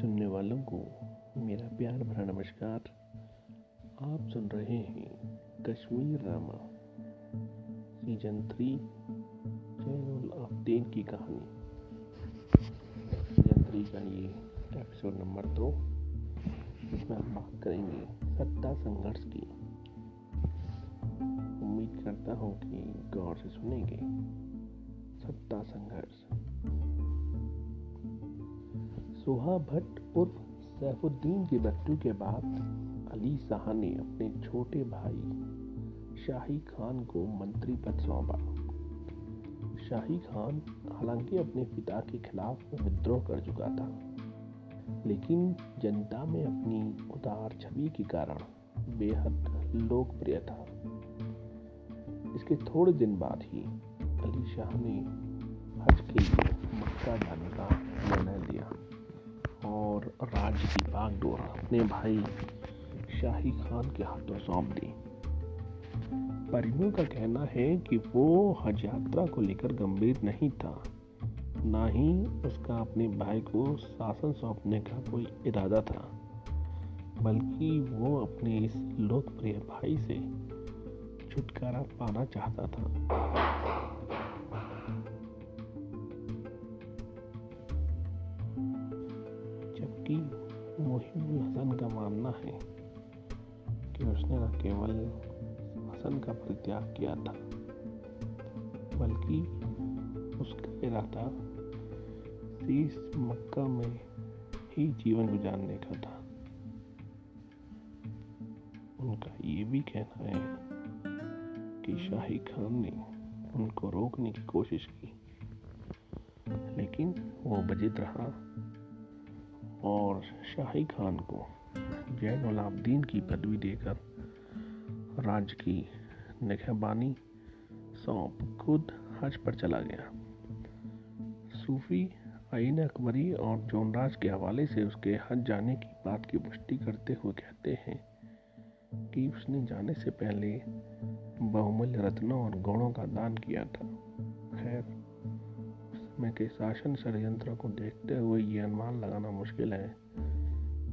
सुनने वालों को मेरा प्यार भरा नमस्कार। आप सुन रहे हैं Kashmir Rama season three, channel of ten की कहानी। सीज़न थ्री का ये एपिसोड नंबर दो, जिसमें हम बात करेंगे सत्ता संघर्ष की। उम्मीद करता हूँ कि गौर से सुनेंगे सत्ता संघर्ष। सुहा भट्ट उर्फ़ सैफुद्दीन की मृत्यु के बाद अली शाह ने अपने छोटे भाई शाही खान को मंत्री पद सौंपा। शाही खान हालाँकि अपने पिता के खिलाफ विद्रोह कर चुका था, लेकिन जनता में अपनी उदार छवि के कारण बेहद लोकप्रिय था। इसके थोड़े दिन बाद ही अली शाह ने हज के लिए मक्का जाने का निर्णय राज्य की बागडोर अपने भाई शाही खान के हाथों सौंप दी। परियों का कहना है कि वो हज यात्रा को लेकर गंभीर नहीं था। ना ही उसका अपने भाई को शासन सौंपने का कोई इरादा था, बल्कि वो अपने इस लोकप्रिय भाई से छुटकारा पाना चाहता था। जबकि मुहिबुल हसन का मानना है कि उसने न केवल हसन का परित्याग किया था, बल्कि उसका इरादा शीश मक्का में ही जीवन गुजारने का था। उनका ये भी कहना है कि शाही खान ने उनको रोकने की कोशिश की, लेकिन वो बजित रहा। और शाही खान को जैन उलाब्दीन की पदवी देकर राज्य की निगहबानी सौंप खुद हज पर चला गया। सूफी आइन अकबरी और जोनराज के हवाले से उसके हज जाने की बात की पुष्टि करते हुए कहते हैं कि उसने जाने से पहले बहुमूल्य रत्नों और गुणों का दान किया था। खैर समय के शासन षडयंत्र को देखते हुए ये अनुमान लगाना मुश्किल है।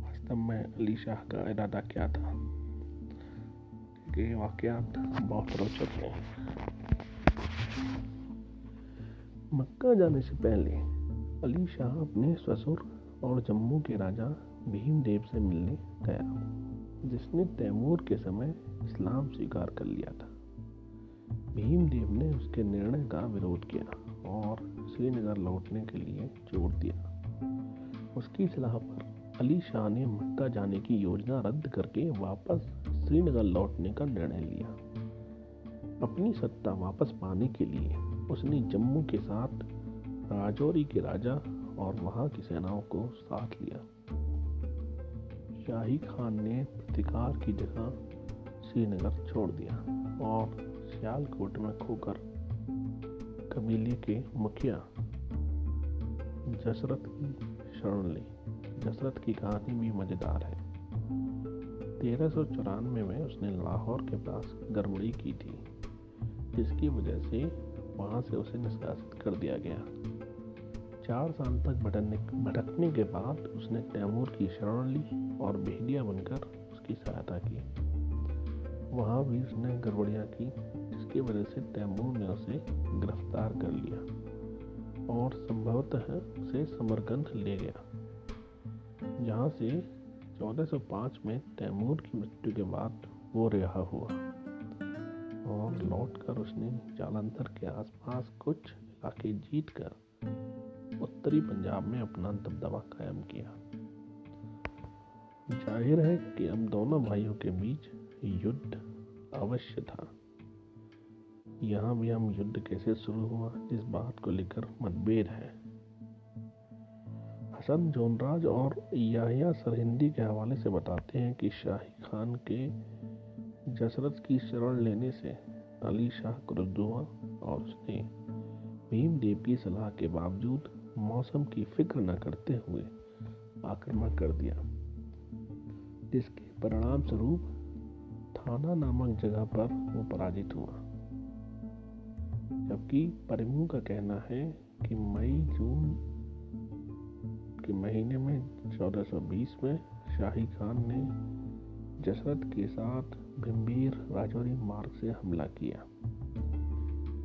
वास्तव में अली शाह का इरादा क्या था? ये वाकयात बहुत रोचक हैं। मक्का जाने से पहले अली शाह अपने ससुर और जम्मू के राजा भीम देव से मिलने गया, जिसने तैमूर के समय इस्लाम स्वीकार कर लिया था। भीम देव ने उसके निर्णय का विरोध किया। और श्रीनगर लौटने के लिए ज़ोर दिया। उसकी सलाह पर अली शाह ने मक्का जाने की योजना रद्द करके वापस श्रीनगर लौटने का निर्णय लिया। अपनी सत्ता वापस पाने के लिए उसने जम्मू के साथ राजौरी के राजा और वहाँ की सेनाओं को साथ लिया। शाही खान ने प्रतिकार की जगह श्रीनगर छोड़ दिया और सियालकोट में खोकर कबीले के मुखिया जसरत की शरण ली जसरत की कहानी भी मज़ेदार है। तेरह सौ चौरानवे में उसने लाहौर के पास गड़बड़ी की थी, जिसकी वजह से वहाँ से उसे निष्कासित कर दिया गया। चार साल तक भटकने भटकने के बाद उसने तैमूर की शरण ली और भेदिया बनकर उसकी सहायता की। वहाँ भी उसने गड़बड़ियाँ की। जिसकी वजह से तैमूर ने उसे गिरफ़्तार कर लिया और संभवतः उसे समरकंद ले गया, जहाँ से 1405 में तैमूर की मृत्यु के बाद वो रिहा हुआ और लौटकर उसने जालंधर के आसपास कुछ इलाके जीतकर उत्तरी पंजाब में अपना दबदबा कायम किया। ज़ाहिर है कि अब दोनों भाइयों के बीच युद्ध अवश्य था। यहाँ भी हम युद्ध कैसे शुरू हुआ, इस बात को लेकर मतभेद है। हसन जोनराज और याहिया सरहिंदी के हवाले से बताते हैं कि शाही खान के जसरत की शरण लेने से अली शाह क्रुद्ध हुआ और उसने भीम देव की सलाह के बावजूद मौसम की फ़िक्र न करते हुए आक्रमण कर दिया। जिसके परिणाम स्वरूप थाना नामक जगह पर वो पराजित हुआ। जबकि परिमू का कहना है कि मई, जून के महीने में 1420 में, शाही खान ने जसरत के साथ भिम्बीर राजौरी मार्ग से हमला किया।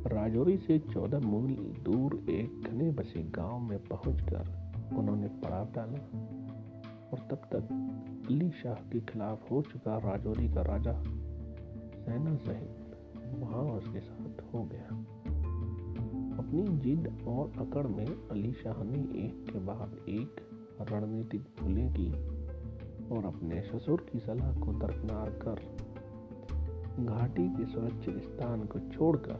राजौरी से चौदह मील दूर एक घने बसे गाँव में पहुंचकर उन्होंने पड़ाव डाला और तब तक अली शाह के खिलाफ हो चुका राजौरी का राजा सेना सहित वहाँ उसके साथ हो गया। अपनी जिद और अकड़ में अली शाह ने एक के बाद एक रणनीतिक भूलें की और अपने ससुर की सलाह को दरकिनार कर घाटी के सुरक्षित स्थान को छोड़कर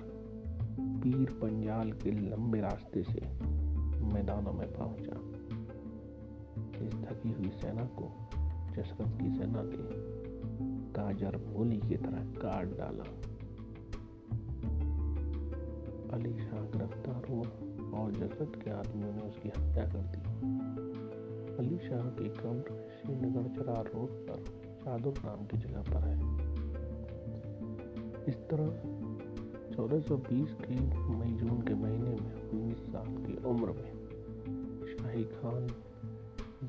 पीर पंजाल के लंबे रास्ते से मैदानों में पहुँचा। इस थकी हुई सेना को जसरत की सेना ने गाजर मूली की तरह काट डाला। अली शाह गिरफ़्तार हुआ और जगत के आदमियों ने उसकी हत्या कर दी। अली शाह की कब्र श्रीनगर चरार रोड पर चादुर नाम की जगह पर है। इस तरह 1420 के मई जून के महीने में 19 साल की उम्र में, शाही खान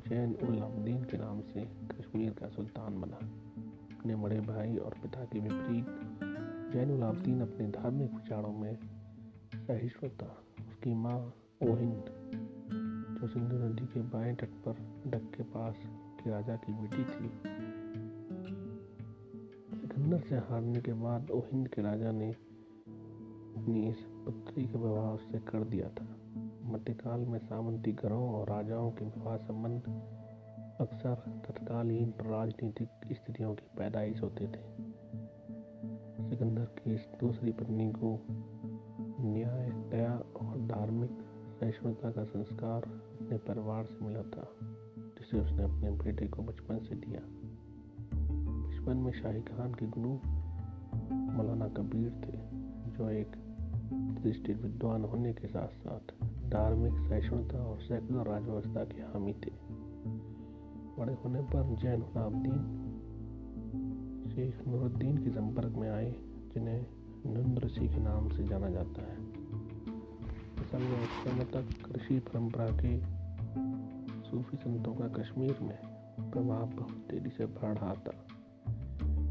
जैन उल अब्दीन के नाम से कश्मीर का सुल्तान बना। अपने बड़े भाई और पिता के विपरीत, जैन उल अब्दीन अपने धार्मिक विचारों में सहिष्णुता उसकी माँ ओहिंद जो सिंधु नदी के बाएँ तट पर डक के पास के राजा की बेटी थी। सिकंदर से हारने के बाद ओहिंद के राजा ने अपनी इस पुत्री का विवाह उससे कर दिया था। मध्यकाल में सामंती घरों और राजाओं के विवाह संबंध अक्सर तत्कालीन राजनीतिक स्थितियों की पैदाइश होते थे। सिकंदर की इस दूसरी पत्नी को न्याय दया और धार्मिक सहिष्णुता का संस्कार अपने परिवार से मिला था, जिसे उसने अपने बेटे को बचपन से दिया। बचपन में शाही खान के गुरु मौलाना कबीर थे, जो एक प्रतिष्ठित विद्वान होने के साथ साथ धार्मिक सहिष्णुता और सेकुलर राजव्यवस्था के हामी थे। बड़े होने पर जैन उलाब्दीन शेख नूरुद्दीन के संपर्क में आए, जिन्हें नंद ऋषि के नाम से जाना जाता है। तक कृषि परंपरा के सूफी संतों का कश्मीर में प्रभाव बहुत तेज़ी से बढ़ रहा था।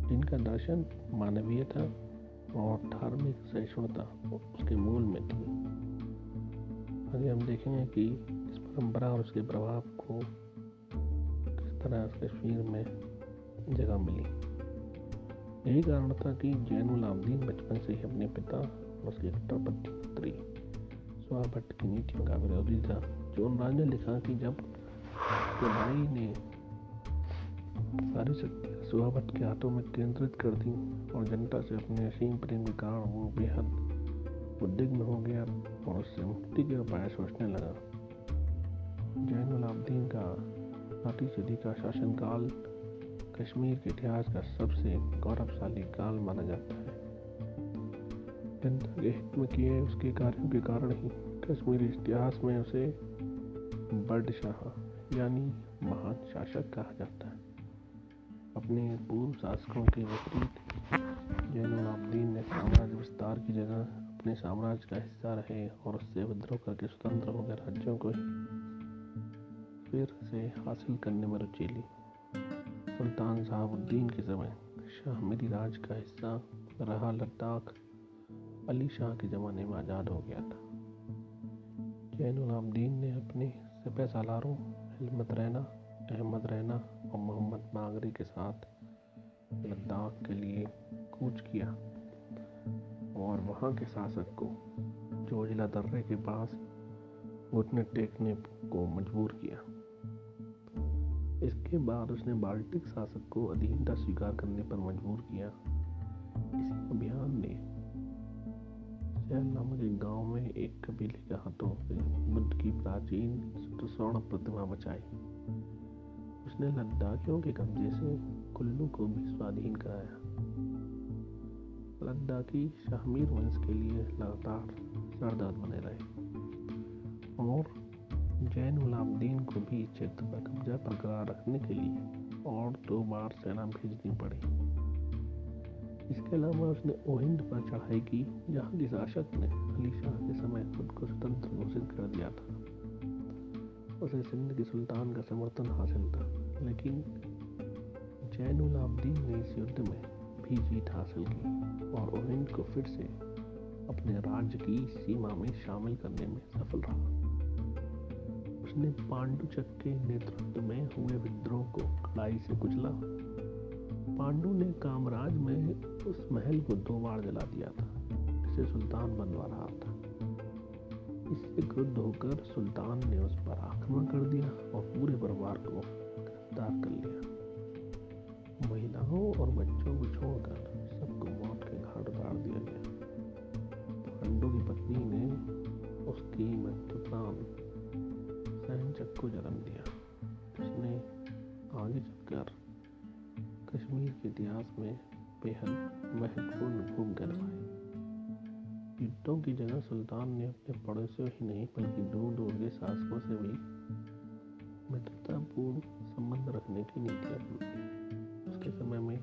जिनका दर्शन मानवीय था और धार्मिक सहिष्णुता उसके मूल में थी। आगे हम देखेंगे कि इस परंपरा और उसके प्रभाव को किस तरह कश्मीर में जगह मिली। यही कारण था कि जैनुल आबदीन बचपन से ही अपने पिता और उसकी कट्टरपंथी पुत्री सुहा भट्ट की नीतियों का विरोधी था। जोन राज ने लिखा कि जब उसके भाई ने सारी शक्ति सुहा भट्ट के हाथों में केंद्रित कर दी और जनता से अपने असीम प्रेम के कारण वो बेहद उद्विग्न हो गया और उससे मुक्ति के उपाय सोचने लगा। जैन आबदीन का साठी सदी का शासनकाल कश्मीर के इतिहास का सबसे गौरवशाली काल माना जाता है। जनता के हित में किए उसके कार्यों के कारण ही कश्मीरी इतिहास में उसे बर्ड यानी महान शासक कहा जाता है। अपने पूर्व शासकों के विपरीत जैनुलाब्दीन ने साम्राज्य विस्तार की जगह अपने साम्राज्य का हिस्सा रहे और उससे विद्रोह करके स्वतंत्र हो गए राज्यों को फिर से हासिल करने में रुचि ली। सुल्तान साहबुद्दीन के समय शाह मेरी राज का हिस्सा रहा लद्दाख। अली शाह के ज़माने में आज़ाद हो गया था। जैनुलाब्दीन ने अपने सिपह सालारों हिलमत रैना, अहमद रैना और मोहम्मद नागरी के साथ लद्दाख के लिए कूच किया और वहाँ के शासक को जोजिला दर्रे के पास घुटने टेकने को मजबूर किया। इसके बाद उसने बाल्टिक शासक को अधीनता स्वीकार करने पर मजबूर किया। इसी अभियान ने शहर नामक एक गाँव में एक कबीले के हाथों से बुद्ध की प्राचीन स्वर्ण प्रतिमा बचाई। उसने लद्दाखियों के कब्जे से कुल्लू को भी स्वाधीन कराया। लद्दाखी शाहमीर वंश के लिए लगातार सरदर्द बने रहे और जैन गुलाबदीन को भी क्षेत्र पर कब्जा बरकरार रखने के लिए और दो बार सेना भेजनी पड़ी। इसके अलावा उसने ओहिंद पर चढ़ाई की, जहाँ की शासक ने अली शाह के समय खुद को स्वतंत्र घोषित कर दिया था। उसे सिंध के सुल्तान का समर्थन हासिल था, लेकिन जैन उलाब्दीन ने इस युद्ध में भी जीत हासिल की और ओहिंद को फिर से अपने राज्य की सीमा में शामिल करने में सफल रहा। उसने पांडुचक के नेतृत्व में हुए विद्रोह को कड़ाई से कुचला। पांडु ने कामराज में उस महल को दो बार जला दिया था, जिसे सुल्तान बनवा रहा था। इससे क्रुद्ध होकर सुल्तान ने उस पर आक्रमण कर दिया और पूरे परिवार को गिरफ़्तार कर लिया। महिलाओं और बच्चों को छोड़कर सबको मौत के घाट उतार दिया गया। पांडु की पत्नी ने उसकी मृत्यु सहनचक को जन्म दिया। उसने आगे चलकर कश्मीर के इतिहास में बेहद महत्वपूर्ण भूमिका निभाई। युद्धों की जगह सुल्तान ने अपने पड़ोसियों ही नहीं, बल्कि दूर दूर के शासकों से भी मित्रतापूर्ण संबंध रखने की नीति अपनाई। उसके समय में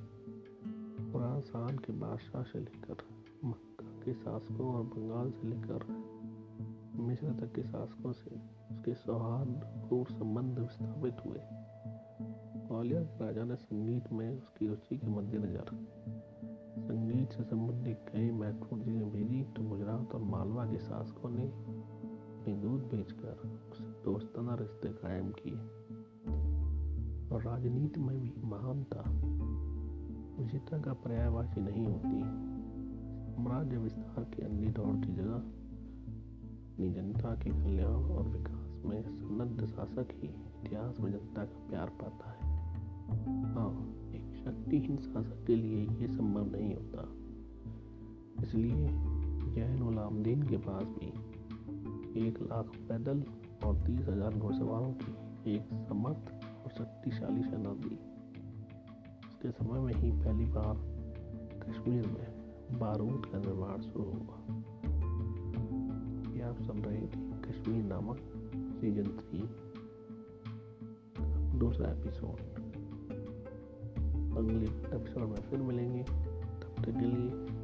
खुरासान के बादशाह से लेकर मक्का के शासकों और बंगाल से लेकर मिश्र तक के शासकों से उसके सौहार्दपूर्ण संबंध स्थापित हुए। ग्वालियर के राजा ने संगीत में उसकी रुचि के मद्देनजर संगीत से संबंधित कई महत्वपूर्ण चीज़ें भेजी। तो गुजरात और मालवा के शासकों ने दूध बेचकर उससे दोस्ताना रिश्ते कायम किए। और राजनीति में भी महानता, विजेता का पर्यायवाची नहीं होती। साम्राज्य विस्तार के अन्य दौड़ की जगह अपनी जनता के कल्याण और विकास में सन्नद्ध शासक ही इतिहास में जनता का प्यार पाता है। हाँ एक शक्तिहीन शासक के लिए ये संभव नहीं होता। इसलिए जैन उलामदीन के पास भी एक लाख पैदल और तीस हज़ार घुड़सवारों की एक समर्थ और शक्तिशाली सेना थी। उसके समय में ही पहली बार कश्मीर में बारूद का निर्माण शुरू हुआ। ये आप सुन रहे थे कश्मीर नामक सीज़न थ्री दूसरा एपिसोड अगले एपिसोड में फिर मिलेंगे। तब तक के लिए